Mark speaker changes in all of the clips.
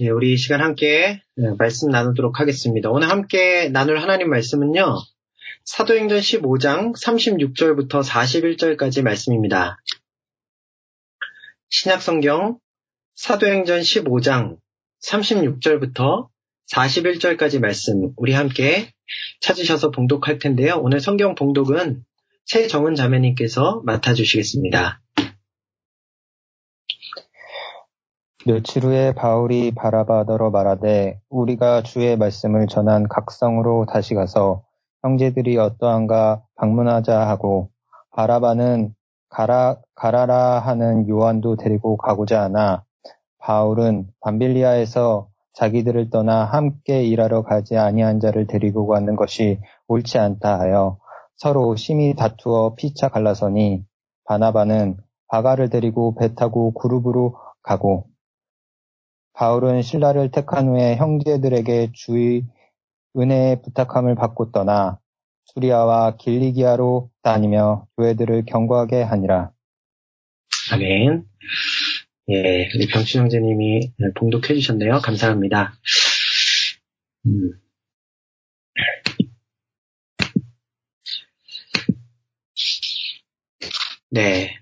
Speaker 1: 예, 우리 이 시간 함께 예, 말씀 나누도록 하겠습니다. 오늘 함께 나눌 하나님 말씀은요. 사도행전 15장 36절부터 41절까지 말씀입니다. 신약성경 사도행전 15장 36절부터 41절까지 말씀 우리 함께 찾으셔서 봉독할 텐데요. 오늘 성경 봉독은 최정은 자매님께서 맡아주시겠습니다.
Speaker 2: 며칠 후에 바울이 바라바더러 말하되 우리가 주의 말씀을 전한 각성으로 다시 가서 형제들이 어떠한가 방문하자 하고 바라바는 가라, 가라라 하는 요한도 데리고 가고자 하나 바울은 밤빌리아에서 자기들을 떠나 함께 일하러 가지 아니한 자를 데리고 가는 것이 옳지 않다 하여 서로 심히 다투어 피차 갈라서니 바나바는 바가를 데리고 배 타고 그룹으로 가고 바울은 신라를 택한 후에 형제들에게 주의 은혜의 부탁함을 받고 떠나 수리아와 길리기아로 다니며 교회들을 경고하게 하니라.
Speaker 1: 아멘. 예, 우리 병신 형제님이 봉독해 주셨네요. 감사합니다. 음. 네.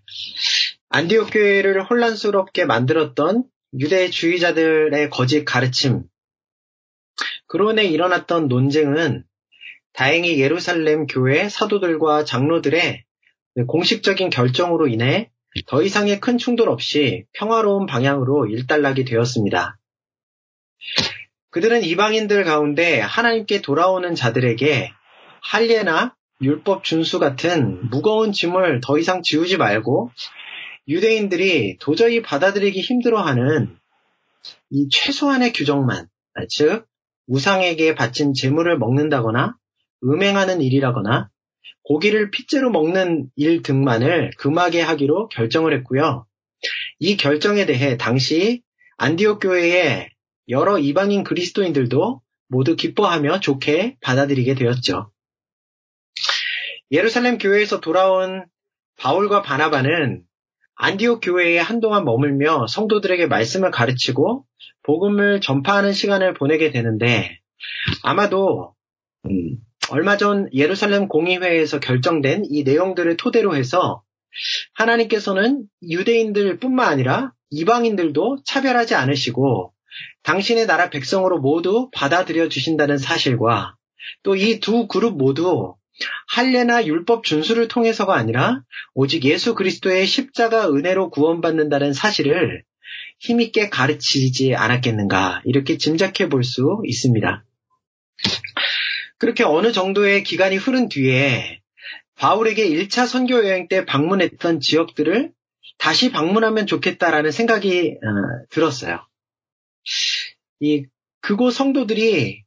Speaker 1: 안디옥 교회를 혼란스럽게 만들었던 유대주의자들의 거짓 가르침, 그로 인해 일어났던 논쟁은 다행히 예루살렘 교회 사도들과 장로들의 공식적인 결정으로 인해 더 이상의 큰 충돌 없이 평화로운 방향으로 일단락이 되었습니다. 그들은 이방인들 가운데 하나님께 돌아오는 자들에게 할례나 율법 준수 같은 무거운 짐을 더 이상 지우지 말고 유대인들이 도저히 받아들이기 힘들어하는 이 최소한의 규정만, 즉 우상에게 바친 재물을 먹는다거나 음행하는 일이라거나 고기를 핏째로 먹는 일 등만을 금하게 하기로 결정을 했고요. 이 결정에 대해 당시 안디옥 교회의 여러 이방인 그리스도인들도 모두 기뻐하며 좋게 받아들이게 되었죠. 예루살렘 교회에서 돌아온 바울과 바나바는 안디옥 교회에 한동안 머물며 성도들에게 말씀을 가르치고 복음을 전파하는 시간을 보내게 되는데 아마도 음, 얼마 전 예루살렘 공의회에서 결정된 이 내용들을 토대로 해서 하나님께서는 유대인들 뿐만 아니라 이방인들도 차별하지 않으시고 당신의 나라 백성으로 모두 받아들여 주신다는 사실과 또 이 두 그룹 모두 할례나 율법 준수를 통해서가 아니라 오직 예수 그리스도의 십자가 은혜로 구원받는다는 사실을 힘있게 가르치지 않았겠는가 이렇게 짐작해 볼 수 있습니다. 그렇게 어느 정도의 기간이 흐른 뒤에 바울에게 1차 선교 여행 때 방문했던 지역들을 다시 방문하면 좋겠다라는 생각이 어, 들었어요. 이 그곳 성도들이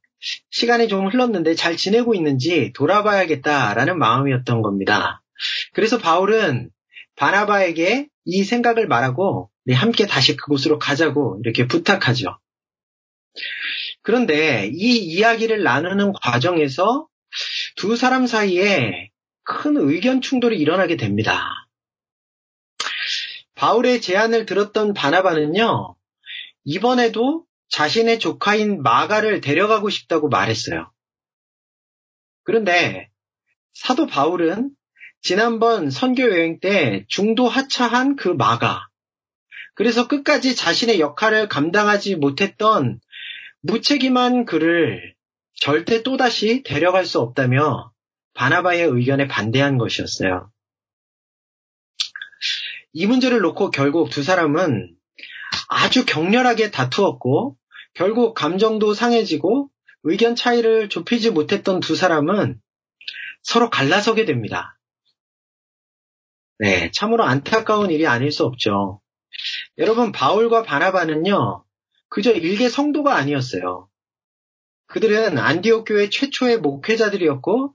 Speaker 1: 시간이 좀 흘렀는데 잘 지내고 있는지 돌아봐야겠다라는 마음이었던 겁니다. 그래서 바울은 바나바에게 이 생각을 말하고 함께 다시 그곳으로 가자고 이렇게 부탁하죠. 그런데 이 이야기를 나누는 과정에서 두 사람 사이에 큰 의견 충돌이 일어나게 됩니다. 바울의 제안을 들었던 바나바는요, 이번에도 자신의 조카인 마가를 데려가고 싶다고 말했어요. 그런데 사도 바울은 지난번 선교 여행 때 중도 하차한 그 마가, 그래서 끝까지 자신의 역할을 감당하지 못했던 무책임한 그를 절대 또다시 데려갈 수 없다며 바나바의 의견에 반대한 것이었어요. 이 문제를 놓고 결국 두 사람은 아주 격렬하게 다투었고 결국 감정도 상해지고 의견 차이를 좁히지 못했던 두 사람은 서로 갈라서게 됩니다. 네, 참으로 안타까운 일이 아닐 수 없죠. 여러분, 바울과 바나바는요, 그저 일개 성도가 아니었어요. 그들은 안디옥 교회 최초의 목회자들이었고,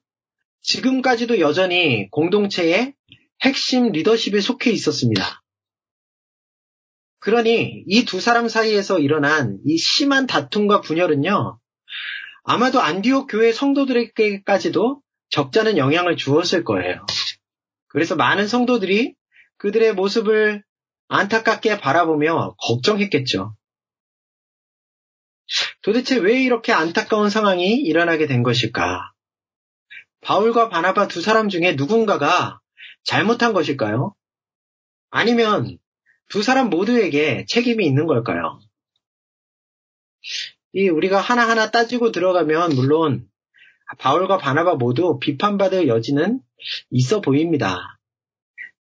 Speaker 1: 지금까지도 여전히 공동체의 핵심 리더십에 속해 있었습니다. 그러니 이 두 사람 사이에서 일어난 이 심한 다툼과 분열은요, 아마도 안디옥 교회 성도들에게까지도 적잖은 영향을 주었을 거예요. 그래서 많은 성도들이 그들의 모습을 안타깝게 바라보며 걱정했겠죠. 도대체 왜 이렇게 안타까운 상황이 일어나게 된 것일까? 바울과 바나바 두 사람 중에 누군가가 잘못한 것일까요? 아니면 두 사람 모두에게 책임이 있는 걸까요? 이 우리가 하나하나 따지고 들어가면 물론 바울과 바나바 모두 비판받을 여지는 있어 보입니다.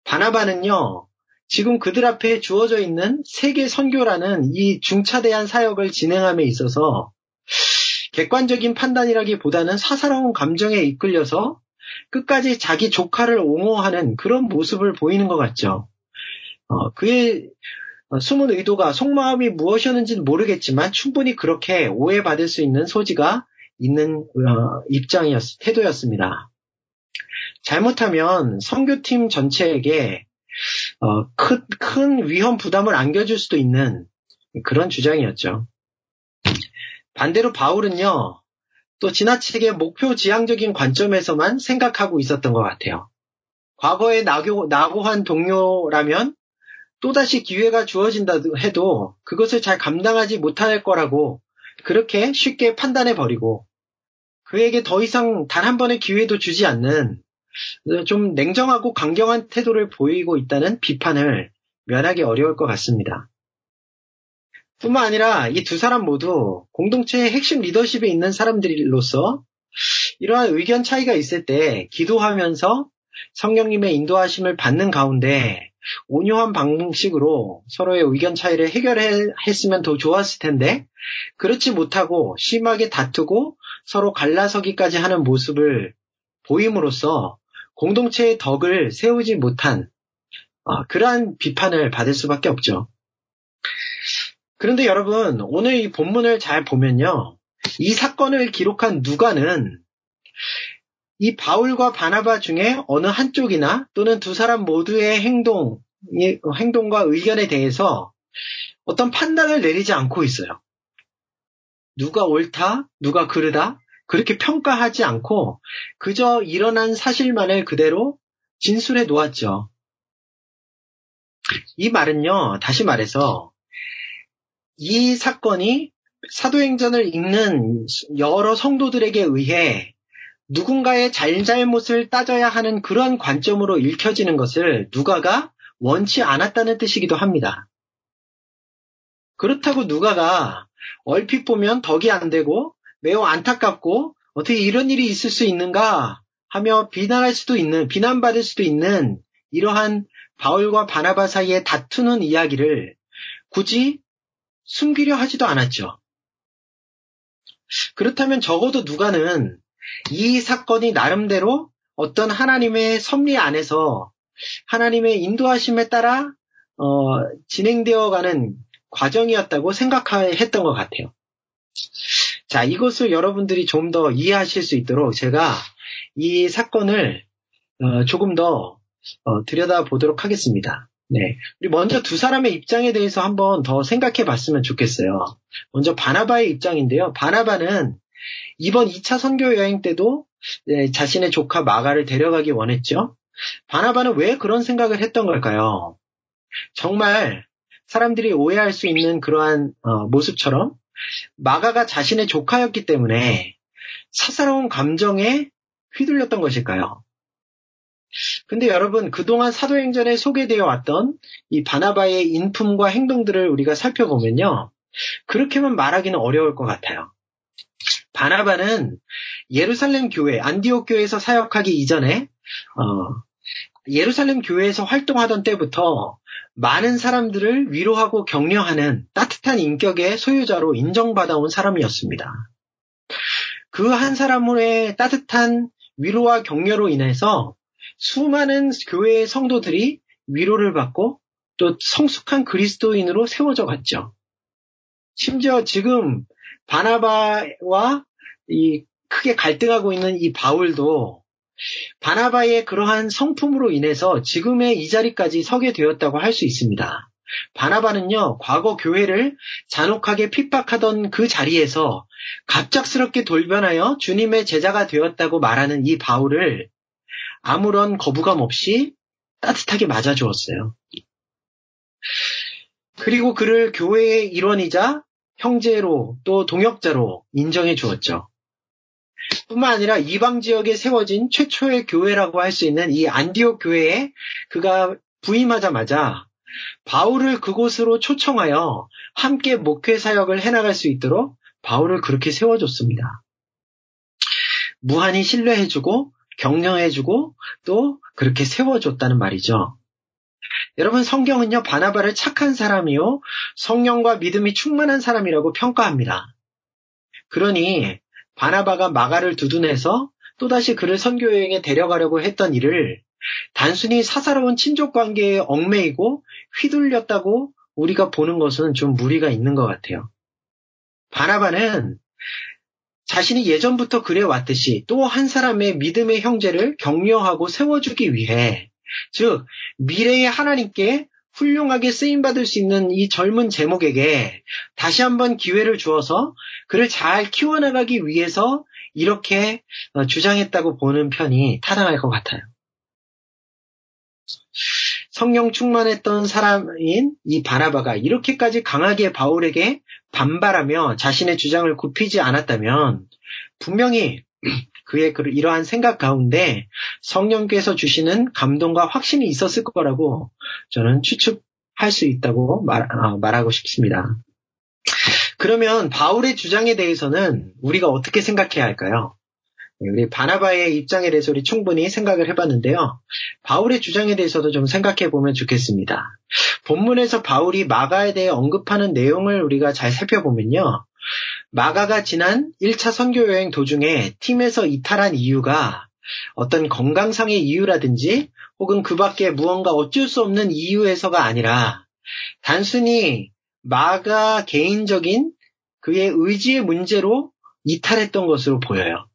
Speaker 1: 바나바는요, 지금 그들 앞에 주어져 있는 세계 선교라는 이 중차대한 사역을 진행함에 있어서 객관적인 판단이라기보다는 사사로운 감정에 이끌려서 끝까지 자기 조카를 옹호하는 그런 모습을 보이는 것 같죠. 어, 그의 숨은 의도가 속마음이 무엇이었는지는 모르겠지만 충분히 그렇게 오해받을 수 있는 소지가 있는 어, 입장이었, 태도였습니다. 잘못하면 선교팀 전체에게 어, 큰, 큰 위험 부담을 안겨줄 수도 있는 그런 주장이었죠. 반대로 바울은요, 또 지나치게 목표 지향적인 관점에서만 생각하고 있었던 것 같아요. 과거에 나고, 나고한 동료라면 또다시 기회가 주어진다 해도 그것을 잘 감당하지 못할 거라고 그렇게 쉽게 판단해 버리고 그에게 더 이상 단 한 번의 기회도 주지 않는 좀 냉정하고 강경한 태도를 보이고 있다는 비판을 면하기 어려울 것 같습니다. 뿐만 아니라 이 두 사람 모두 공동체의 핵심 리더십에 있는 사람들로서 이러한 의견 차이가 있을 때 기도하면서 성령님의 인도하심을 받는 가운데 온유한 방식으로 서로의 의견 차이를 해결했으면 더 좋았을 텐데 그렇지 못하고 심하게 다투고 서로 갈라서기까지 하는 모습을 보임으로써 공동체의 덕을 세우지 못한 어, 그러한 비판을 받을 수밖에 없죠. 그런데 여러분 오늘 이 본문을 잘 보면요. 이 사건을 기록한 누가는 이 바울과 바나바 중에 어느 한쪽이나 또는 두 사람 모두의 행동, 행동과 의견에 대해서 어떤 판단을 내리지 않고 있어요. 누가 옳다, 누가 그르다, 그렇게 평가하지 않고 그저 일어난 사실만을 그대로 진술해 놓았죠. 이 말은요, 다시 말해서 이 사건이 사도행전을 읽는 여러 성도들에게 의해 누군가의 잘잘못을 따져야 하는 그런 관점으로 읽혀지는 것을 누가가 원치 않았다는 뜻이기도 합니다. 그렇다고 누가가 얼핏 보면 덕이 안 되고 매우 안타깝고 어떻게 이런 일이 있을 수 있는가 하며 비난할 수도 있는, 비난받을 수도 있는 이러한 바울과 바나바 사이에 다투는 이야기를 굳이 숨기려 하지도 않았죠. 그렇다면 적어도 누가는 이 사건이 나름대로 어떤 하나님의 섭리 안에서 하나님의 인도하심에 따라 어, 진행되어가는 과정이었다고 생각했던 것 같아요. 자, 이것을 여러분들이 좀 더 이해하실 수 있도록 제가 이 사건을 어, 조금 더 어, 들여다보도록 하겠습니다. 네. 우리 먼저 두 사람의 입장에 대해서 한번 더 생각해 봤으면 좋겠어요. 먼저 바나바의 입장인데요. 바나바는 이번 2차 선교 여행 때도 네, 자신의 조카 마가를 데려가기 원했죠. 바나바는 왜 그런 생각을 했던 걸까요? 정말 사람들이 오해할 수 있는 그러한 어, 모습처럼 마가가 자신의 조카였기 때문에 사사로운 감정에 휘둘렸던 것일까요? 근데 여러분, 그동안 사도행전에 소개되어 왔던 이 바나바의 인품과 행동들을 우리가 살펴보면요. 그렇게만 말하기는 어려울 것 같아요. 바나바는 예루살렘 교회, 안디옥 교회에서 사역하기 이전에 어, 예루살렘 교회에서 활동하던 때부터 많은 사람들을 위로하고 격려하는 따뜻한 인격의 소유자로 인정받아온 사람이었습니다. 그 한 사람의 따뜻한 위로와 격려로 인해서 수많은 교회의 성도들이 위로를 받고 또 성숙한 그리스도인으로 세워져 갔죠. 심지어 지금 바나바와 이 크게 갈등하고 있는 이 바울도 바나바의 그러한 성품으로 인해서 지금의 이 자리까지 서게 되었다고 할 수 있습니다. 바나바는요, 과거 교회를 잔혹하게 핍박하던 그 자리에서 갑작스럽게 돌변하여 주님의 제자가 되었다고 말하는 이 바울을 아무런 거부감 없이 따뜻하게 맞아주었어요. 그리고 그를 교회의 일원이자 형제로 또 동역자로 인정해 주었죠. 뿐만 아니라 이방 지역에 세워진 최초의 교회라고 할 수 있는 이 안디옥 교회에 그가 부임하자마자 바울을 그곳으로 초청하여 함께 목회 사역을 해나갈 수 있도록 바울을 그렇게 세워줬습니다. 무한히 신뢰해주고 격려해주고 또 그렇게 세워줬다는 말이죠. 여러분 성경은요 바나바를 착한 사람이요 성령과 믿음이 충만한 사람이라고 평가합니다. 그러니 바나바가 마가를 두둔해서 또다시 그를 선교 여행에 데려가려고 했던 일을 단순히 사사로운 친족 관계에 얽매이고 휘둘렸다고 우리가 보는 것은 좀 무리가 있는 것 같아요. 바나바는 자신이 예전부터 그래 왔듯이 또 한 사람의 믿음의 형제를 격려하고 세워주기 위해, 즉, 미래의 하나님께 훌륭하게 쓰임 받을 수 있는 이 젊은 제목에게 다시 한번 기회를 주어서 그를 잘 키워나가기 위해서 이렇게 어, 주장했다고 보는 편이 타당할 것 같아요. 성령 충만했던 사람인 이 바나바가 이렇게까지 강하게 바울에게 반발하며 자신의 주장을 굽히지 않았다면 분명히 그의 이러한 생각 가운데 성령께서 주시는 감동과 확신이 있었을 거라고 저는 추측할 수 있다고 말, 어, 말하고 싶습니다. 그러면 바울의 주장에 대해서는 우리가 어떻게 생각해야 할까요? 네, 우리 바나바의 입장에 대해서 우리 충분히 생각을 해봤는데요. 바울의 주장에 대해서도 좀 생각해 보면 좋겠습니다. 본문에서 바울이 마가에 대해 언급하는 내용을 우리가 잘 살펴보면요. 마가가 지난 1차 선교 여행 도중에 팀에서 이탈한 이유가 어떤 건강상의 이유라든지 혹은 그 밖에 무언가 어쩔 수 없는 이유에서가 아니라 단순히 마가 개인적인 그의 의지의 문제로 이탈했던 것으로 보여요.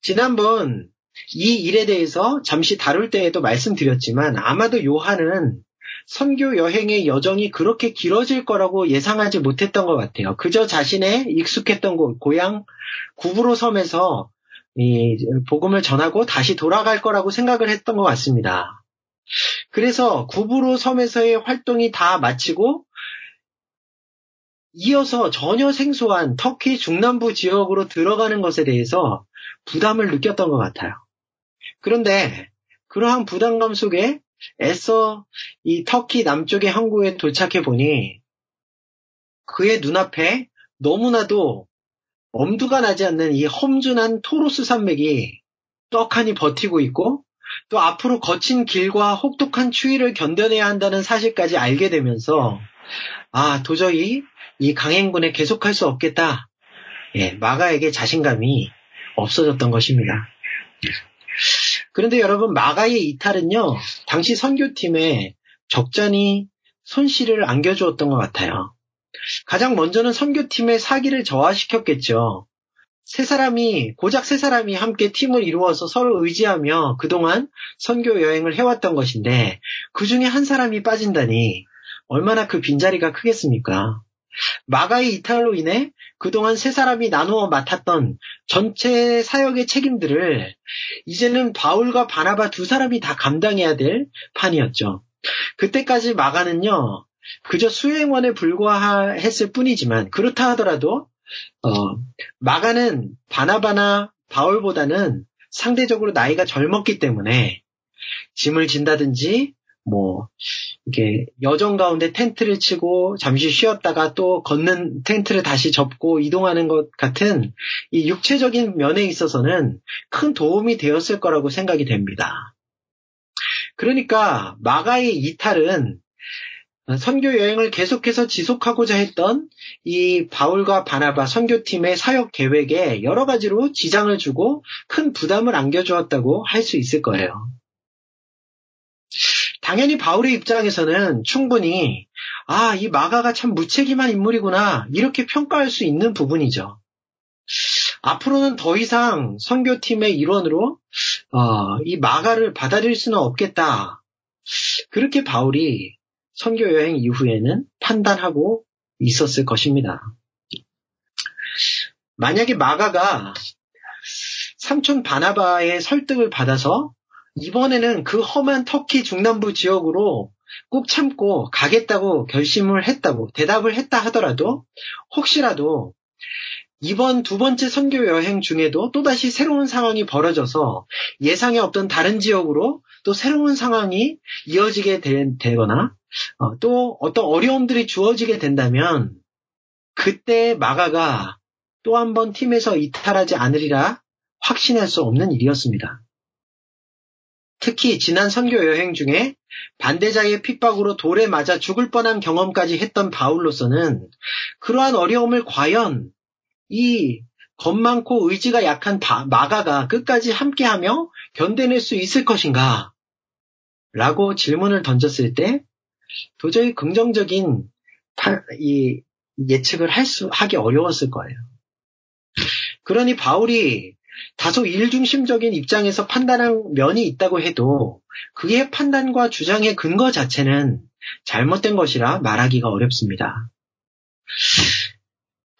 Speaker 1: 지난번 이 일에 대해서 잠시 다룰 때에도 말씀드렸지만 아마도 요한은 선교 여행의 여정이 그렇게 길어질 거라고 예상하지 못했던 것 같아요. 그저 자신의 익숙했던 곳, 고향 구브로 섬에서 이 복음을 전하고 다시 돌아갈 거라고 생각을 했던 것 같습니다. 그래서 구브로 섬에서의 활동이 다 마치고 이어서 전혀 생소한 터키 중남부 지역으로 들어가는 것에 대해서 부담을 느꼈던 것 같아요. 그런데 그러한 부담감 속에 애써 이 터키 남쪽의 항구에 도착해 보니 그의 눈앞에 너무나도 엄두가 나지 않는 이 험준한 토로스 산맥이 떡하니 버티고 있고 또 앞으로 거친 길과 혹독한 추위를 견뎌내야 한다는 사실까지 알게 되면서 아 도저히 이 강행군에 계속할 수 없겠다. 예, 마가에게 자신감이 없어졌던 것입니다. 그런데 여러분 마가의 이탈은요 당시 선교팀에 적잖이 손실을 안겨주었던 것 같아요. 가장 먼저는 선교팀의 사기를 저하시켰겠죠. 세 사람이 고작 세 사람이 함께 팀을 이루어서 서로 의지하며 그동안 선교 여행을 해왔던 것인데 그 중에 한 사람이 빠진다니 얼마나 그 빈자리가 크겠습니까? 마가의 이탈로 인해 그동안 세 사람이 나누어 맡았던 전체 사역의 책임들을 이제는 바울과 바나바 두 사람이 다 감당해야 될 판이었죠. 그때까지 마가는요, 그저 수행원에 불과했을 뿐이지만 그렇다 하더라도 어, 마가는 바나바나 바울보다는 상대적으로 나이가 젊었기 때문에 짐을 진다든지 뭐 이게 여정 가운데 텐트를 치고 잠시 쉬었다가 또 걷는 텐트를 다시 접고 이동하는 것 같은 이 육체적인 면에 있어서는 큰 도움이 되었을 거라고 생각이 됩니다. 그러니까 마가의 이탈은 선교 여행을 계속해서 지속하고자 했던 이 바울과 바나바 선교팀의 사역 계획에 여러 가지로 지장을 주고 큰 부담을 안겨주었다고 할 수 있을 거예요. 당연히 바울의 입장에서는 충분히 아, 이 마가가 참 무책임한 인물이구나 이렇게 평가할 수 있는 부분이죠. 앞으로는 더 이상 선교팀의 일원으로 어, 이 마가를 받아들일 수는 없겠다. 그렇게 바울이 선교 여행 이후에는 판단하고 있었을 것입니다. 만약에 마가가 삼촌 바나바의 설득을 받아서 이번에는 그 험한 터키 중남부 지역으로 꾹 참고 가겠다고 결심을 했다고 대답을 했다 하더라도 혹시라도 이번 두 번째 선교 여행 중에도 또다시 새로운 상황이 벌어져서 예상에 없던 다른 지역으로 또 새로운 상황이 이어지게 되, 거나 어, 또 어떤 어려움들이 주어지게 된다면 그때 마가가 또 한 번 팀에서 이탈하지 않으리라 확신할 수 없는 일이었습니다. 특히 지난 선교 여행 중에 반대자의 핍박으로 돌에 맞아 죽을 뻔한 경험까지 했던 바울로서는 그러한 어려움을 과연 이 겁 많고 의지가 약한 바, 마가가 끝까지 함께하며 견뎌낼 수 있을 것인가? 라고 질문을 던졌을 때 도저히 긍정적인 이 예측을 할 수, 하기 어려웠을 거예요. 그러니 바울이 다소 일중심적인 입장에서 판단한 면이 있다고 해도 그의 판단과 주장의 근거 자체는 잘못된 것이라 말하기가 어렵습니다.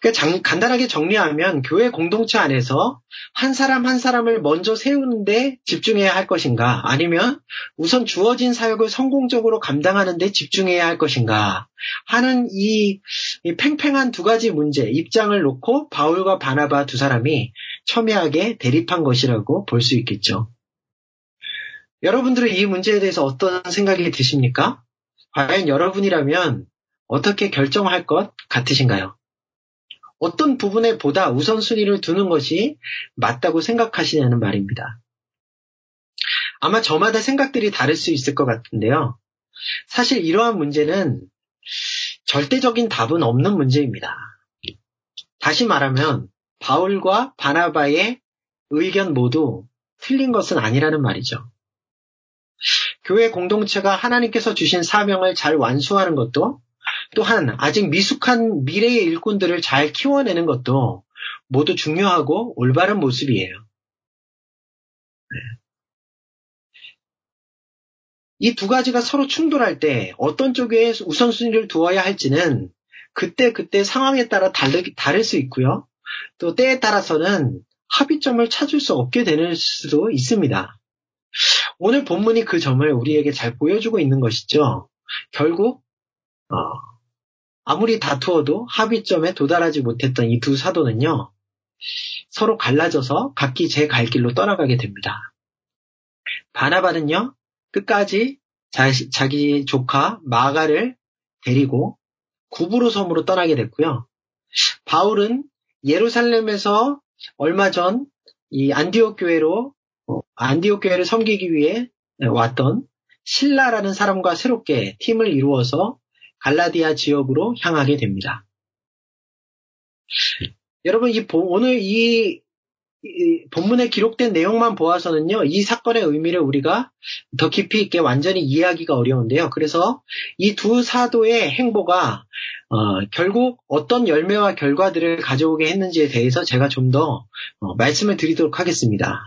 Speaker 1: 그러니까 간단하게 정리하면 교회 공동체 안에서 한 사람 한 사람을 먼저 세우는데 집중해야 할 것인가 아니면 우선 주어진 사역을 성공적으로 감당하는데 집중해야 할 것인가 하는 이, 이 팽팽한 두 가지 문제 입장을 놓고 바울과 바나바 두 사람이 첨예하게 대립한 것이라고 볼 수 있겠죠. 여러분들은 이 문제에 대해서 어떤 생각이 드십니까? 과연 여러분이라면 어떻게 결정할 것 같으신가요? 어떤 부분에 보다 우선순위를 두는 것이 맞다고 생각하시냐는 말입니다. 아마 저마다 생각들이 다를 수 있을 것 같은데요. 사실 이러한 문제는 절대적인 답은 없는 문제입니다. 다시 말하면 바울과 바나바의 의견 모두 틀린 것은 아니라는 말이죠. 교회 공동체가 하나님께서 주신 사명을 잘 완수하는 것도 또한 아직 미숙한 미래의 일꾼들을 잘 키워내는 것도 모두 중요하고 올바른 모습이에요. 네. 이두 가지가 서로 충돌할 때 어떤 쪽에 우선순위를 두어야 할지는 그때 그때 상황에 따라 다르, 다를 수 있고요. 또 때에 따라서는 합의점을 찾을 수 없게 되는 수도 있습니다. 오늘 본문이 그 점을 우리에게 잘 보여주고 있는 것이죠. 결국 어, 아무리 다투어도 합의점에 도달하지 못했던 이 두 사도는요, 서로 갈라져서 각기 제 갈 길로 떠나가게 됩니다. 바나바는요, 끝까지 자시, 자기 조카 마가를 데리고 구부로 섬으로 떠나게 됐고요. 바울은 예루살렘에서 얼마 전 이 안디옥 교회로 어, 안디옥 교회를 섬기기 위해 왔던 신라라는 사람과 새롭게 팀을 이루어서 갈라디아 지역으로 향하게 됩니다. 여러분, 이 오늘 이, 이 본문에 기록된 내용만 보아서는요, 이 사건의 의미를 우리가 더 깊이 있게 완전히 이해하기가 어려운데요. 그래서 이 두 사도의 행보가 어, 결국 어떤 열매와 결과들을 가져오게 했는지에 대해서 제가 좀더 어, 말씀을 드리도록 하겠습니다.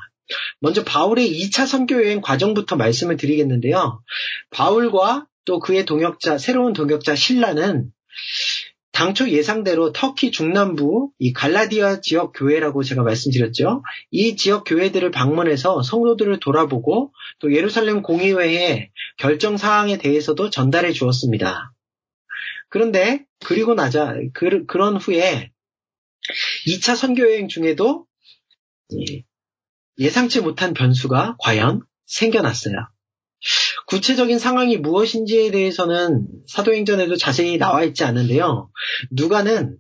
Speaker 1: 먼저 바울의 2차 선교 여행 과정부터 말씀을 드리겠는데요. 바울과 또 그의 동역자, 새로운 동역자 신라는 당초 예상대로 터키 중남부 이 갈라디아 지역 교회라고 제가 말씀드렸죠. 이 지역 교회들을 방문해서 성도들을 돌아보고 또 예루살렘 공의회의 결정 사항에 대해서도 전달해 주었습니다. 그런데 그리고 나자 그, 그런 후에 2차 선교 여행 중에도 예상치 못한 변수가 과연 생겨났어요. 구체적인 상황이 무엇인지에 대해서는 사도행전에도 자세히 나와 있지 않은데요. 누가는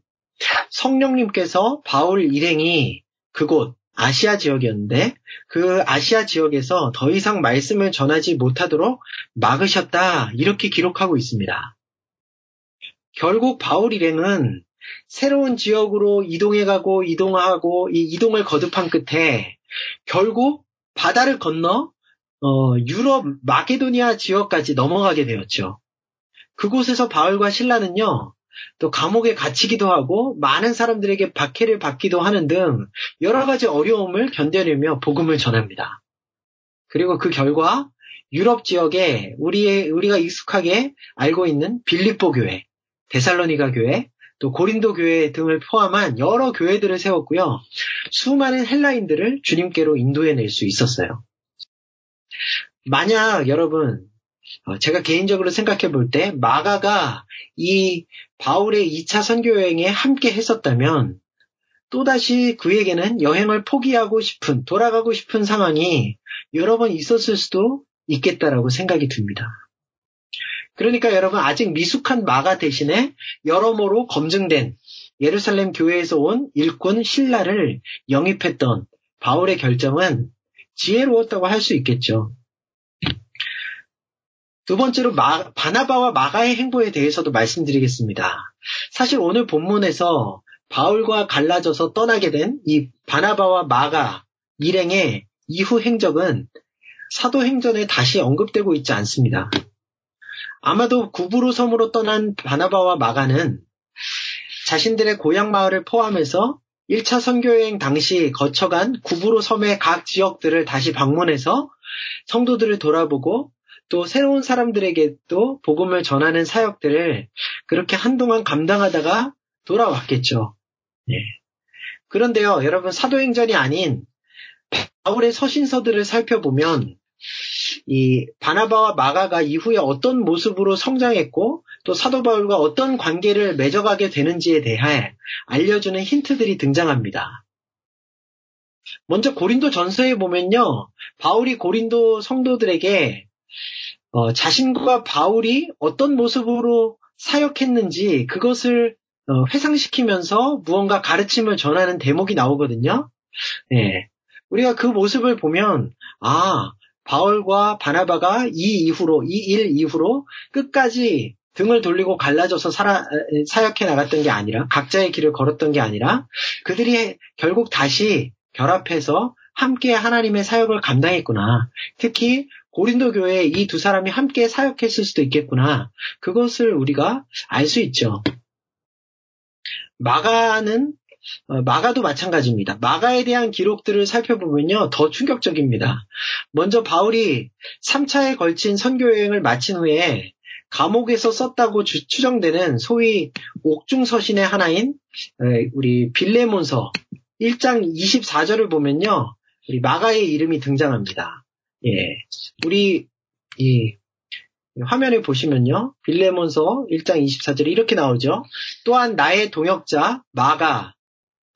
Speaker 1: 성령님께서 바울 일행이 그곳 아시아 지역이었는데 그 아시아 지역에서 더 이상 말씀을 전하지 못하도록 막으셨다 이렇게 기록하고 있습니다. 결국 바울 일행은 새로운 지역으로 이동해가고 이동하고 이 이동을 거듭한 끝에 결국 바다를 건너 어, 유럽 마케도니아 지역까지 넘어가게 되었죠. 그곳에서 바울과 신라는요, 또 감옥에 갇히기도 하고 많은 사람들에게 박해를 받기도 하는 등 여러 가지 어려움을 견뎌내며 복음을 전합니다. 그리고 그 결과 유럽 지역에 우리의 우리가 익숙하게 알고 있는 빌립보 교회, 데살로니가 교회, 또 고린도 교회 등을 포함한 여러 교회들을 세웠고요. 수많은 헬라인들을 주님께로 인도해 낼 수 있었어요. 만약 여러분 어, 제가 개인적으로 생각해 볼 때 마가가 이 바울의 2차 선교 여행에 함께 했었다면 또다시 그에게는 여행을 포기하고 싶은, 돌아가고 싶은 상황이 여러 번 있었을 수도 있겠다라고 생각이 듭니다. 그러니까 여러분 아직 미숙한 마가 대신에 여러모로 검증된 예루살렘 교회에서 온 일꾼 신라를 영입했던 바울의 결정은 지혜로웠다고 할 수 있겠죠. 두 번째로 마, 바나바와 마가의 행보에 대해서도 말씀드리겠습니다. 사실 오늘 본문에서 바울과 갈라져서 떠나게 된 이 바나바와 마가 일행의 이후 행적은 사도행전에 다시 언급되고 있지 않습니다. 아마도 구부로 섬으로 떠난 바나바와 마가는 자신들의 고향 마을을 포함해서 1차 선교여행 당시 거쳐간 구부로 섬의 각 지역들을 다시 방문해서 성도들을 돌아보고 또 새로운 사람들에게 또 복음을 전하는 사역들을 그렇게 한동안 감당하다가 돌아왔겠죠. 예. 그런데요, 여러분 사도행전이 아닌 바울의 서신서들을 살펴보면 이 바나바와 마가가 이후에 어떤 모습으로 성장했고 또 사도 바울과 어떤 관계를 맺어가게 되는지에 대해 알려주는 힌트들이 등장합니다. 먼저 고린도 전서에 보면요. 바울이 고린도 성도들에게 어, 자신과 바울이 어떤 모습으로 사역했는지 그것을 어, 회상시키면서 무언가 가르침을 전하는 대목이 나오거든요. 네. 우리가 그 모습을 보면 아 바울과 바나바가 이 이후로 이 일 이후로 끝까지 등을 돌리고 갈라져서 살아, 사역해 나갔던 게 아니라 각자의 길을 걸었던 게 아니라 그들이 결국 다시 결합해서 함께 하나님의 사역을 감당했구나. 특히 고린도 교회에 이 두 사람이 함께 사역했을 수도 있겠구나. 그것을 우리가 알 수 있죠. 마가는 어, 마가도 마찬가지입니다. 마가에 대한 기록들을 살펴보면요, 더 충격적입니다. 먼저 바울이 3차에 걸친 선교 여행을 마친 후에 감옥에서 썼다고 주, 추정되는 소위 옥중 서신의 하나인 우리 빌레몬서 1장 24절을 보면요, 우리 마가의 이름이 등장합니다. 예, 우리 이 화면에 보시면요. 빌레몬서 1장 24절에 이렇게 나오죠. 또한 나의 동역자 마가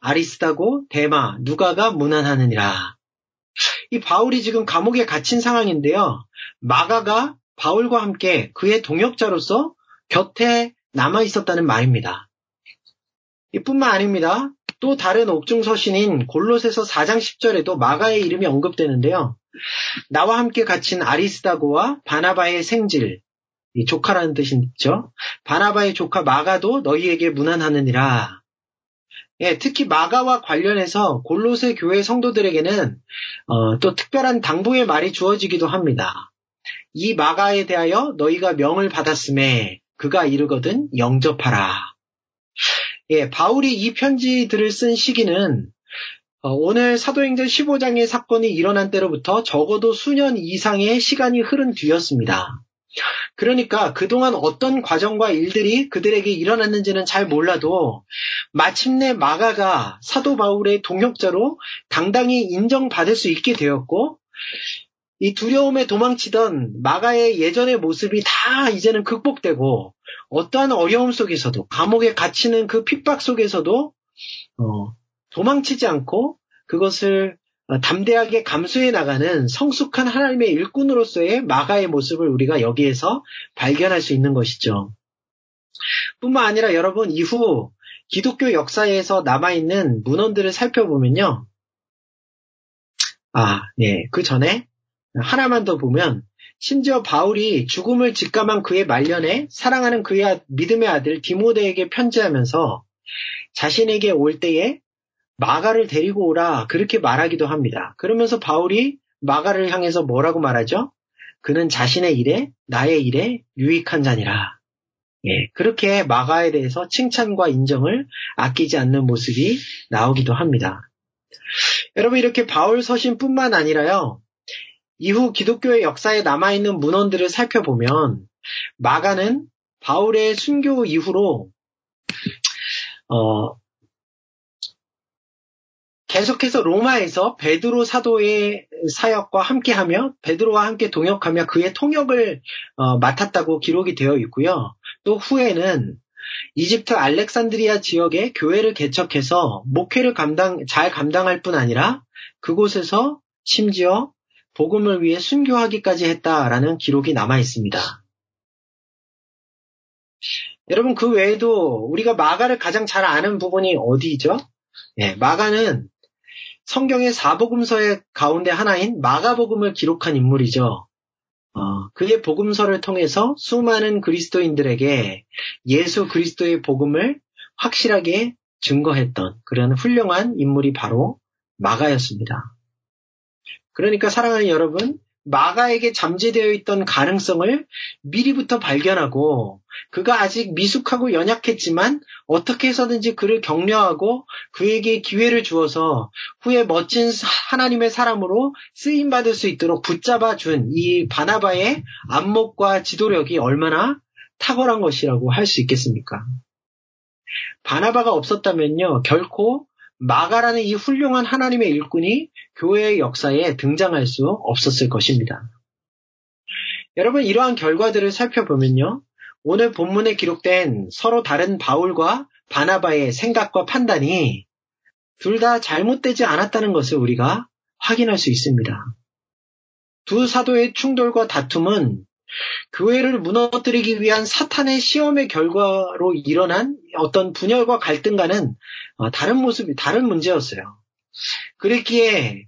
Speaker 1: 아리스다고 대마 누가가 문안하느니라. 이 바울이 지금 감옥에 갇힌 상황인데요. 마가가 바울과 함께 그의 동역자로서 곁에 남아 있었다는 말입니다. 이뿐만 아닙니다. 또 다른 옥중 서신인 골로새서 4장 10절에도 마가의 이름이 언급되는데요. 나와 함께 갇힌 아리스다고와 바나바의 생질, 조카라는 뜻이죠. 바나바의 조카 마가도 너희에게 문안하느니라. 예, 특히 마가와 관련해서 골로새 교회 성도들에게는 어, 또 특별한 당부의 말이 주어지기도 합니다. 이 마가에 대하여 너희가 명을 받았음에 그가 이르거든 영접하라. 예, 바울이 이 편지들을 쓴 시기는 어, 오늘 사도행전 15장의 사건이 일어난 때로부터 적어도 수년 이상의 시간이 흐른 뒤였습니다. 그러니까 그동안 어떤 과정과 일들이 그들에게 일어났는지는 잘 몰라도 마침내 마가가 사도 바울의 동역자로 당당히 인정받을 수 있게 되었고 이 두려움에 도망치던 마가의 예전의 모습이 다 이제는 극복되고 어떠한 어려움 속에서도 감옥에 갇히는 그 핍박 속에서도 어, 도망치지 않고 그것을 어, 담대하게 감수해 나가는 성숙한 하나님의 일꾼으로서의 마가의 모습을 우리가 여기에서 발견할 수 있는 것이죠. 뿐만 아니라 여러분 이후 기독교 역사에서 남아있는 문헌들을 살펴보면요. 아, 네. 그 전에 하나만 더 보면 심지어 바울이 죽음을 직감한 그의 말년에 사랑하는 그의 믿음의 아들 디모데에게 편지하면서 자신에게 올 때에 마가를 데리고 오라 그렇게 말하기도 합니다. 그러면서 바울이 마가를 향해서 뭐라고 말하죠? 그는 자신의 일에 나의 일에 유익한 자니라. 예, 그렇게 마가에 대해서 칭찬과 인정을 아끼지 않는 모습이 나오기도 합니다. 여러분 이렇게 바울 서신뿐만 아니라요. 이후 기독교의 역사에 남아있는 문헌들을 살펴보면 마가는 바울의 순교 이후로 어, 계속해서 로마에서 베드로 사도의 사역과 함께하며 베드로와 함께 동역하며 그의 통역을 어, 맡았다고 기록이 되어 있고요. 또 후에는 이집트 알렉산드리아 지역에 교회를 개척해서 목회를 감당 잘 감당할 뿐 아니라 그곳에서 심지어 복음을 위해 순교하기까지 했다라는 기록이 남아 있습니다. 여러분 그 외에도 우리가 마가를 가장 잘 아는 부분이 어디죠? 예, 마가는 성경의 사복음서의 가운데 하나인 마가복음을 기록한 인물이죠. 어, 그의 복음서를 통해서 수많은 그리스도인들에게 예수 그리스도의 복음을 확실하게 증거했던 그런 훌륭한 인물이 바로 마가였습니다. 그러니까 사랑하는 여러분, 마가에게 잠재되어 있던 가능성을 미리부터 발견하고 그가 아직 미숙하고 연약했지만 어떻게 해서든지 그를 격려하고 그에게 기회를 주어서 후에 멋진 하나님의 사람으로 쓰임 받을 수 있도록 붙잡아 준 이 바나바의 안목과 지도력이 얼마나 탁월한 것이라고 할 수 있겠습니까? 바나바가 없었다면요 결코 마가라는 이 훌륭한 하나님의 일꾼이 교회의 역사에 등장할 수 없었을 것입니다. 여러분, 이러한 결과들을 살펴보면요. 오늘 본문에 기록된 서로 다른 바울과 바나바의 생각과 판단이 둘 다 잘못되지 않았다는 것을 우리가 확인할 수 있습니다. 두 사도의 충돌과 다툼은 교회를 무너뜨리기 위한 사탄의 시험의 결과로 일어난 어떤 분열과 갈등과는 어, 다른 모습이, 다른 문제였어요. 그랬기에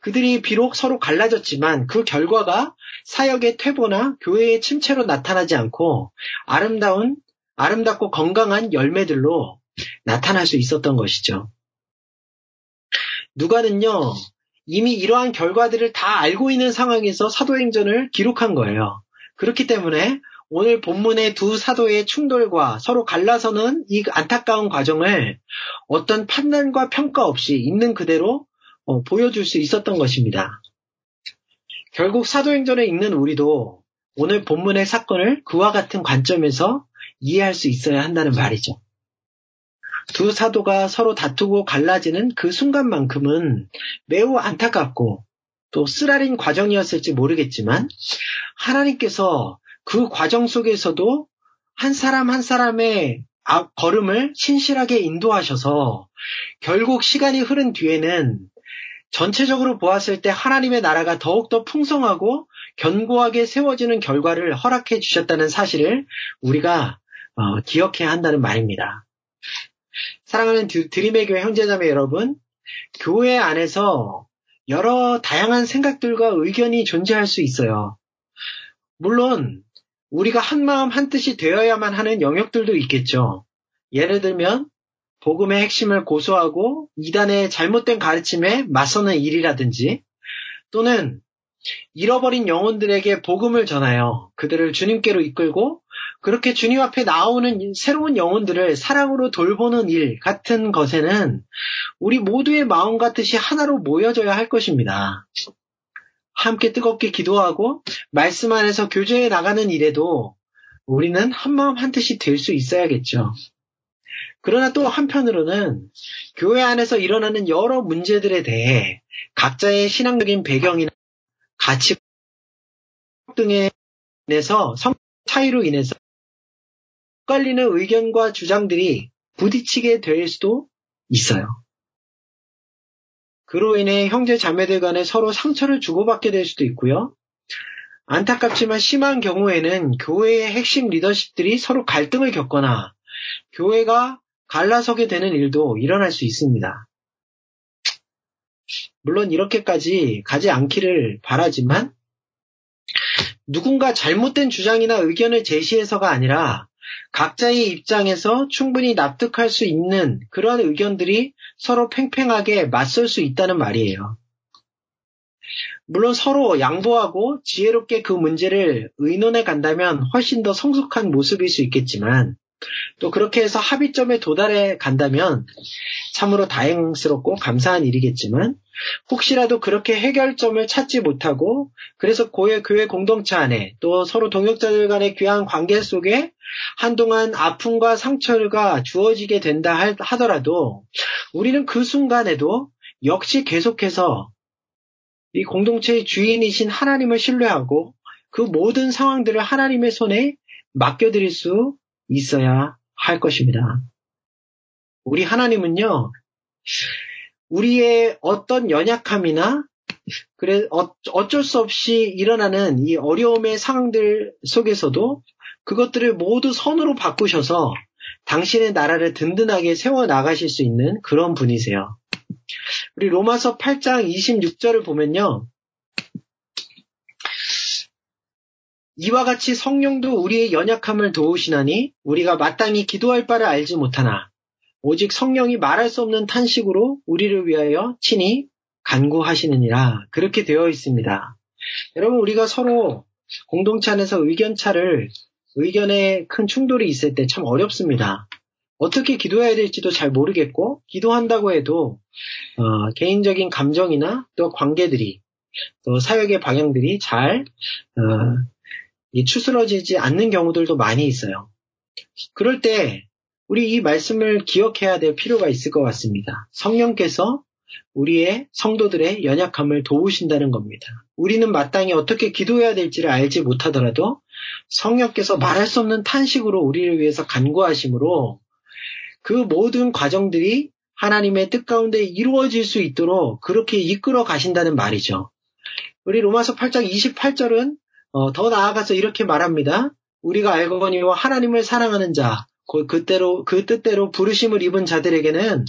Speaker 1: 그들이 비록 서로 갈라졌지만 그 결과가 사역의 퇴보나 교회의 침체로 나타나지 않고 아름다운, 아름답고 건강한 열매들로 나타날 수 있었던 것이죠. 누가는요, 이미 이러한 결과들을 다 알고 있는 상황에서 사도행전을 기록한 거예요. 그렇기 때문에 오늘 본문의 두 사도의 충돌과 서로 갈라서는 이 안타까운 과정을 어떤 판단과 평가 없이 있는 그대로 어, 보여줄 수 있었던 것입니다. 결국 사도행전에 읽는 우리도 오늘 본문의 사건을 그와 같은 관점에서 이해할 수 있어야 한다는 말이죠. 두 사도가 서로 다투고 갈라지는 그 순간만큼은 매우 안타깝고 또 쓰라린 과정이었을지 모르겠지만 하나님께서 그 과정 속에서도 한 사람 한 사람의 걸음을 신실하게 인도하셔서 결국 시간이 흐른 뒤에는 전체적으로 보았을 때 하나님의 나라가 더욱더 풍성하고 견고하게 세워지는 결과를 허락해 주셨다는 사실을 우리가 어, 기억해야 한다는 말입니다. 사랑하는 드림의 교회 형제자매 여러분, 교회 안에서 여러 다양한 생각들과 의견이 존재할 수 있어요. 물론 우리가 한 마음 한 뜻이 되어야만 하는 영역들도 있겠죠. 예를 들면 복음의 핵심을 고소하고 이단의 잘못된 가르침에 맞서는 일이라든지 또는 잃어버린 영혼들에게 복음을 전하여 그들을 주님께로 이끌고 그렇게 주님 앞에 나오는 새로운 영혼들을 사랑으로 돌보는 일 같은 것에는 우리 모두의 마음과 뜻이 하나로 모여져야 할 것입니다. 함께 뜨겁게 기도하고 말씀 안에서 교제해 나가는 일에도 우리는 한마음 한뜻이 될 수 있어야겠죠. 그러나 또 한편으로는 교회 안에서 일어나는 여러 문제들에 대해 각자의 신앙적인 배경이나 가치 등에 인해서 성 차이로 인해서 헷갈리는 의견과 주장들이 부딪히게 될 수도 있어요. 그로 인해 형제 자매들 간에 서로 상처를 주고받게 될 수도 있고요. 안타깝지만 심한 경우에는 교회의 핵심 리더십들이 서로 갈등을 겪거나 교회가 갈라서게 되는 일도 일어날 수 있습니다. 물론 이렇게까지 가지 않기를 바라지만 누군가 잘못된 주장이나 의견을 제시해서가 아니라 각자의 입장에서 충분히 납득할 수 있는 그러한 의견들이 서로 팽팽하게 맞설 수 있다는 말이에요. 물론 서로 양보하고 지혜롭게 그 문제를 의논해 간다면 훨씬 더 성숙한 모습일 수 있겠지만 또 그렇게 해서 합의점에 도달해 간다면 참으로 다행스럽고 감사한 일이겠지만 혹시라도 그렇게 해결점을 찾지 못하고 그래서 고의 교회 공동체 안에 또 서로 동역자들 간의 귀한 관계 속에 한동안 아픔과 상처가 주어지게 된다 하더라도 우리는 그 순간에도 역시 계속해서 이 공동체의 주인이신 하나님을 신뢰하고 그 모든 상황들을 하나님의 손에 맡겨드릴 수 있어야 할 것입니다. 우리 하나님은요, 우리의 어떤 연약함이나 그래 어, 어쩔 수 없이 일어나는 이 어려움의 상황들 속에서도 그것들을 모두 선으로 바꾸셔서 당신의 나라를 든든하게 세워 나가실 수 있는 그런 분이세요. 우리 로마서 8장 26절을 보면요. 이와 같이 성령도 우리의 연약함을 도우시나니 우리가 마땅히 기도할 바를 알지 못하나 오직 성령이 말할 수 없는 탄식으로 우리를 위하여 친히 간구하시느니라 그렇게 되어 있습니다. 여러분 우리가 서로 공동체 안에서 의견차를 의견에 큰 충돌이 있을 때 참 어렵습니다. 어떻게 기도해야 될지도 잘 모르겠고 기도한다고 해도 어, 개인적인 감정이나 또 관계들이 또 사역의 방향들이 잘 어, 추스러지지 않는 경우들도 많이 있어요. 그럴 때 우리 이 말씀을 기억해야 될 필요가 있을 것 같습니다. 성령께서 우리의 성도들의 연약함을 도우신다는 겁니다. 우리는 마땅히 어떻게 기도해야 될지를 알지 못하더라도 성령께서 말할 수 없는 탄식으로 우리를 위해서 간구하심으로 그 모든 과정들이 하나님의 뜻 가운데 이루어질 수 있도록 그렇게 이끌어 가신다는 말이죠. 우리 로마서 8장 28절은 어, 더 나아가서 이렇게 말합니다. 우리가 알거니와 하나님을 사랑하는 자, 그때로 그 뜻대로 부르심을 입은 자들에게는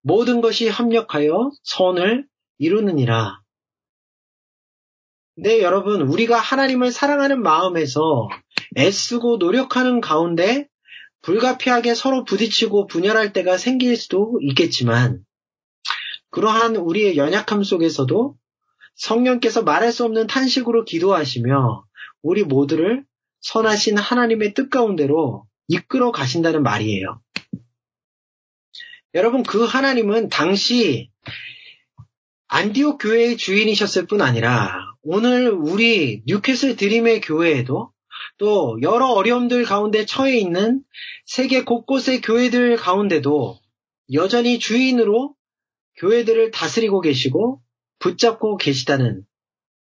Speaker 1: 모든 것이 합력하여 선을 이루느니라. 네, 여러분, 우리가 하나님을 사랑하는 마음에서 애쓰고 노력하는 가운데 불가피하게 서로 부딪히고 분열할 때가 생길 수도 있겠지만, 그러한 우리의 연약함 속에서도 성령께서 말할 수 없는 탄식으로 기도하시며 우리 모두를 선하신 하나님의 뜻 가운데로 이끌어 가신다는 말이에요. 여러분, 그 하나님은 당시 안디옥 교회의 주인이셨을 뿐 아니라 오늘 우리 뉴캐슬 드림의 교회에도 또 여러 어려움들 가운데 처해 있는 세계 곳곳의 교회들 가운데도 여전히 주인으로 교회들을 다스리고 계시고 붙잡고 계시다는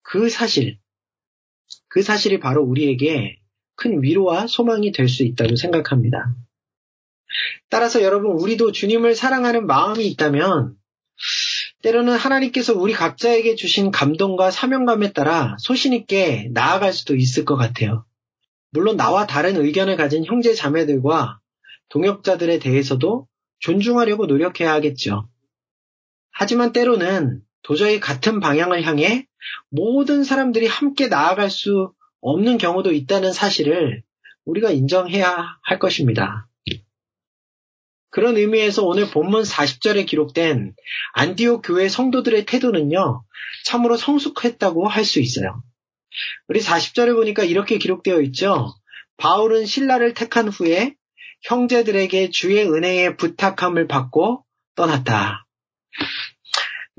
Speaker 1: 그 사실, 그 사실이 바로 우리에게 큰 위로와 소망이 될 수 있다고 생각합니다. 따라서 여러분, 우리도 주님을 사랑하는 마음이 있다면, 때로는 하나님께서 우리 각자에게 주신 감동과 사명감에 따라 소신있게 나아갈 수도 있을 것 같아요. 물론 나와 다른 의견을 가진 형제 자매들과 동역자들에 대해서도 존중하려고 노력해야 하겠죠. 하지만 때로는 도저히 같은 방향을 향해 모든 사람들이 함께 나아갈 수 없는 경우도 있다는 사실을 우리가 인정해야 할 것입니다. 그런 의미에서 오늘 본문 40절에 기록된 안디옥 교회 성도들의 태도는요, 참으로 성숙했다고 할 수 있어요. 우리 40절에 보니까 이렇게 기록되어 있죠. 바울은 신라를 택한 후에 형제들에게 주의 은혜에 부탁함을 받고 떠났다.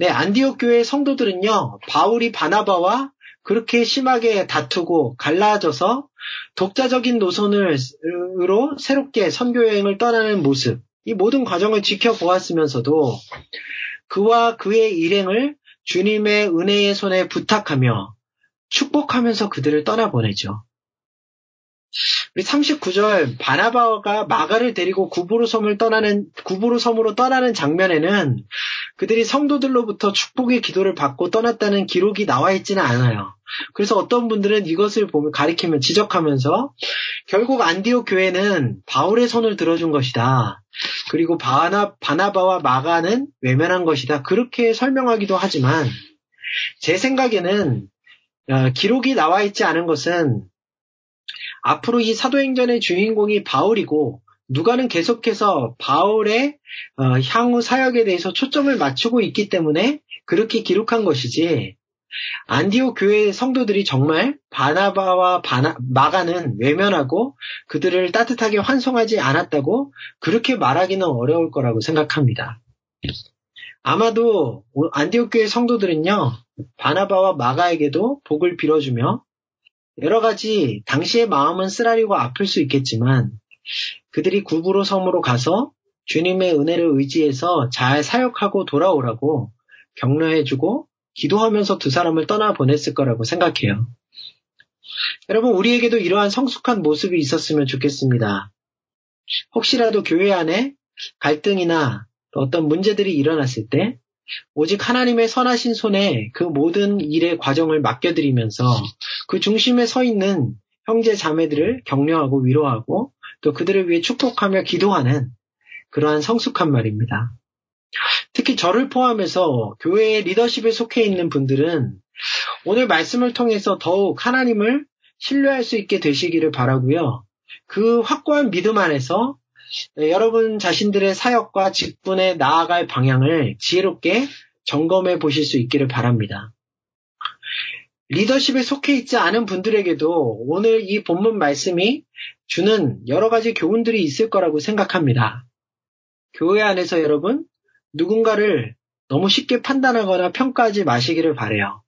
Speaker 1: 네, 안디옥 교회 성도들은요, 바울이 바나바와 그렇게 심하게 다투고 갈라져서 독자적인 노선으로 새롭게 선교 여행을 떠나는 모습, 이 모든 과정을 지켜보았으면서도 그와 그의 일행을 주님의 은혜의 손에 부탁하며 축복하면서 그들을 떠나보내죠. 우리 39절 바나바가 마가를 데리고 구부로 섬을 떠나는 구부로 섬으로 떠나는 장면에는 그들이 성도들로부터 축복의 기도를 받고 떠났다는 기록이 나와 있지는 않아요. 그래서 어떤 분들은 이것을 보면 가리키면 지적하면서 결국 안디옥 교회는 바울의 손을 들어준 것이다. 그리고 바나, 바나바와 마가는 외면한 것이다. 그렇게 설명하기도 하지만 제 생각에는 어, 기록이 나와 있지 않은 것은 앞으로 이 사도행전의 주인공이 바울이고 누가는 계속해서 바울의 어, 향후 사역에 대해서 초점을 맞추고 있기 때문에 그렇게 기록한 것이지 안디오 교회 성도들이 정말 바나바와 바나, 마가는 외면하고 그들을 따뜻하게 환송하지 않았다고 그렇게 말하기는 어려울 거라고 생각합니다. 아마도 안디옥 교회 성도들은요 바나바와 마가에게도 복을 빌어주며 여러 가지 당시의 마음은 쓰라리고 아플 수 있겠지만 그들이 구부로 섬으로 가서 주님의 은혜를 의지해서 잘 사역하고 돌아오라고 격려해주고 기도하면서 두 사람을 떠나 보냈을 거라고 생각해요. 여러분, 우리에게도 이러한 성숙한 모습이 있었으면 좋겠습니다. 혹시라도 교회 안에 갈등이나 어떤 문제들이 일어났을 때 오직 하나님의 선하신 손에 그 모든 일의 과정을 맡겨드리면서 그 중심에 서 있는 형제 자매들을 격려하고 위로하고 또 그들을 위해 축복하며 기도하는 그러한 성숙한 말입니다. 특히 저를 포함해서 교회의 리더십에 속해 있는 분들은 오늘 말씀을 통해서 더욱 하나님을 신뢰할 수 있게 되시기를 바라고요. 그 확고한 믿음 안에서 여러분 자신들의 사역과 직분에 나아갈 방향을 지혜롭게 점검해 보실 수 있기를 바랍니다. 리더십에 속해 있지 않은 분들에게도 오늘 이 본문 말씀이 주는 여러 가지 교훈들이 있을 거라고 생각합니다. 교회 안에서 여러분, 누군가를 너무 쉽게 판단하거나 평가하지 마시기를 바래요.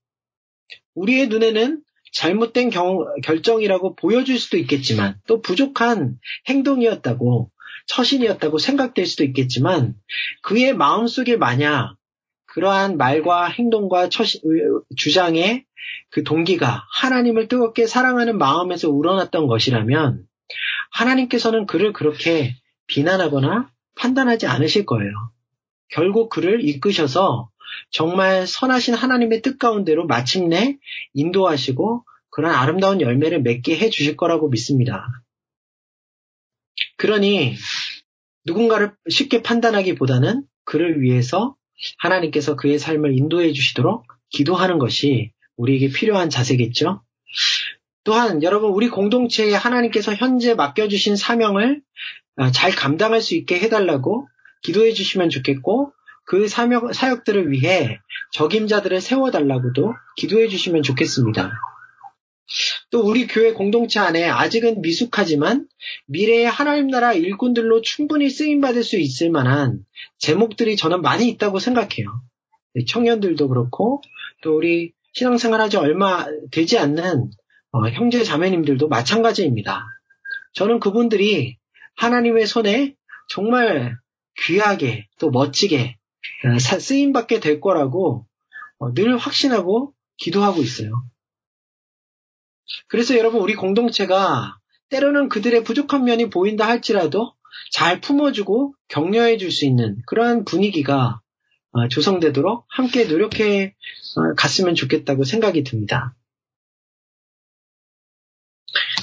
Speaker 1: 우리의 눈에는 잘못된 경, 결정이라고 보여줄 수도 있겠지만 또 부족한 행동이었다고 처신이었다고 생각될 수도 있겠지만 그의 마음속에 만약 그러한 말과 행동과 처신, 주장의 그 동기가 하나님을 뜨겁게 사랑하는 마음에서 우러났던 것이라면 하나님께서는 그를 그렇게 비난하거나 판단하지 않으실 거예요. 결국 그를 이끄셔서 정말 선하신 하나님의 뜻 가운데로 마침내 인도하시고 그런 아름다운 열매를 맺게 해 주실 거라고 믿습니다. 그러니 누군가를 쉽게 판단하기보다는 그를 위해서 하나님께서 그의 삶을 인도해 주시도록 기도하는 것이 우리에게 필요한 자세겠죠. 또한 여러분 우리 공동체에 하나님께서 현재 맡겨주신 사명을 잘 감당할 수 있게 해달라고 기도해 주시면 좋겠고 그 사역, 사역들을 위해 적임자들을 세워달라고도 기도해 주시면 좋겠습니다. 또 우리 교회 공동체 안에 아직은 미숙하지만 미래의 하나님 나라 일꾼들로 충분히 쓰임받을 수 있을 만한 제목들이 저는 많이 있다고 생각해요. 청년들도 그렇고 또 우리 신앙생활하지 얼마 되지 않는 어, 형제 자매님들도 마찬가지입니다. 저는 그분들이 하나님의 손에 정말 귀하게 또 멋지게 어, 쓰임받게 될 거라고 어, 늘 확신하고 기도하고 있어요. 그래서 여러분 우리 공동체가 때로는 그들의 부족한 면이 보인다 할지라도 잘 품어주고 격려해 줄 수 있는 그러한 분위기가 어, 조성되도록 함께 노력해 갔으면 좋겠다고 생각이 듭니다.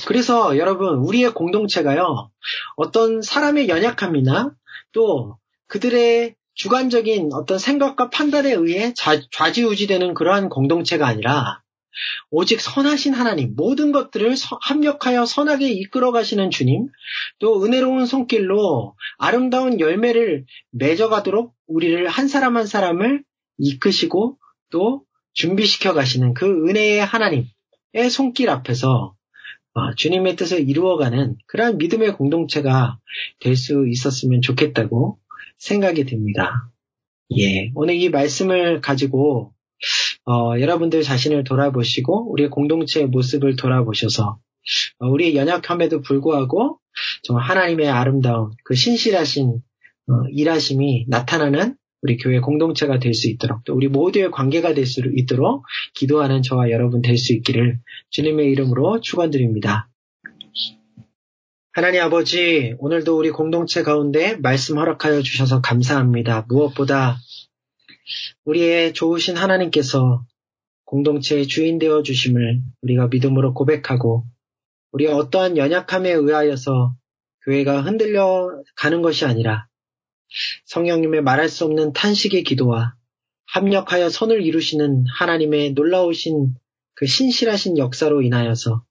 Speaker 1: 그래서 여러분 우리의 공동체가요 어떤 사람의 연약함이나 또 그들의 주관적인 어떤 생각과 판단에 의해 좌지우지되는 그러한 공동체가 아니라 오직 선하신 하나님, 모든 것들을 합력하여 선하게 이끌어 가시는 주님, 또 은혜로운 손길로 아름다운 열매를 맺어가도록 우리를 한 사람 한 사람을 이끄시고 또 준비시켜 가시는 그 은혜의 하나님의 손길 앞에서 어, 주님의 뜻을 이루어가는 그러한 믿음의 공동체가 될 수 있었으면 좋겠다고 생각이 듭니다. 예, 오늘 이 말씀을 가지고 어, 여러분들 자신을 돌아보시고 우리의 공동체의 모습을 돌아보셔서 어, 우리의 연약함에도 불구하고 정말 하나님의 아름다운 그 신실하신 어, 일하심이 나타나는 우리 교회 공동체가 될 수 있도록 또 우리 모두의 관계가 될 수 있도록 기도하는 저와 여러분 될 수 있기를 주님의 이름으로 축원드립니다. 하나님 아버지, 오늘도 우리 공동체 가운데 말씀 허락하여 주셔서 감사합니다. 무엇보다 우리의 좋으신 하나님께서 공동체의 주인 되어 주심을 우리가 믿음으로 고백하고 우리의 어떠한 연약함에 의하여서 교회가 흔들려 가는 것이 아니라 성령님의 말할 수 없는 탄식의 기도와 합력하여 선을 이루시는 하나님의 놀라우신 그 신실하신 역사로 인하여서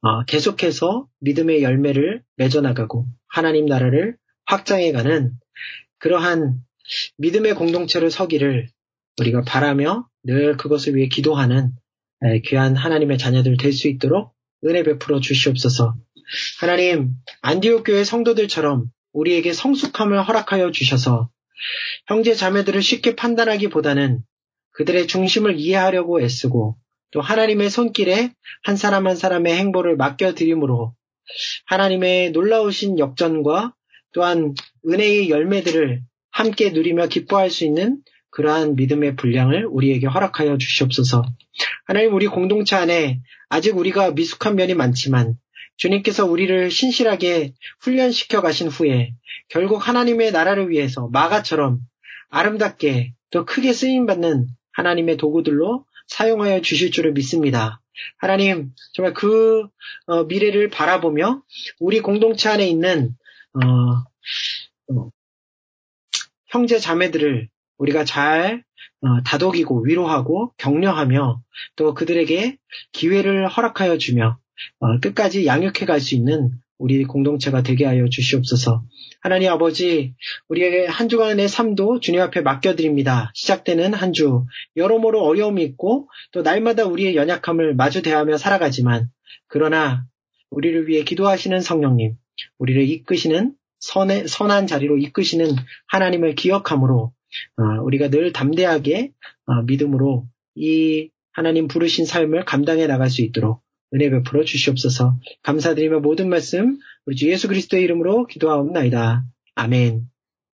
Speaker 1: 어, 계속해서 믿음의 열매를 맺어나가고 하나님 나라를 확장해가는 그러한 믿음의 공동체로 서기를 우리가 바라며 늘 그것을 위해 기도하는 귀한 하나님의 자녀들 될 수 있도록 은혜 베풀어 주시옵소서. 하나님, 안디옥 교회 성도들처럼 우리에게 성숙함을 허락하여 주셔서 형제 자매들을 쉽게 판단하기보다는 그들의 중심을 이해하려고 애쓰고 또 하나님의 손길에 한 사람 한 사람의 행보를 맡겨드림으로 하나님의 놀라우신 역전과 또한 은혜의 열매들을 함께 누리며 기뻐할 수 있는 그러한 믿음의 분량을 우리에게 허락하여 주시옵소서. 하나님 우리 공동체 안에 아직 우리가 미숙한 면이 많지만 주님께서 우리를 신실하게 훈련시켜 가신 후에 결국 하나님의 나라를 위해서 마가처럼 아름답게 또 크게 쓰임받는 하나님의 도구들로 사용하여 주실 줄을 믿습니다. 하나님, 정말 그 어, 미래를 바라보며 우리 공동체 안에 있는 어, 어, 형제 자매들을 우리가 잘 어, 다독이고 위로하고 격려하며 또 그들에게 기회를 허락하여 주며 어, 끝까지 양육해 갈 수 있는 우리 공동체가 되게 하여 주시옵소서. 하나님 아버지, 우리에게 한 주간의 삶도 주님 앞에 맡겨드립니다. 시작되는 한 주, 여러모로 어려움이 있고 또 날마다 우리의 연약함을 마주 대하며 살아가지만 그러나 우리를 위해 기도하시는 성령님, 우리를 이끄시는 선의, 선한 자리로 이끄시는 하나님을 기억함으로 어, 우리가 늘 담대하게 어, 믿음으로 이 하나님 부르신 삶을 감당해 나갈 수 있도록 은혜 베풀어 주시옵소서 감사드리며 모든 말씀 우리 주 예수 그리스도의 이름으로 기도하옵나이다. 아멘.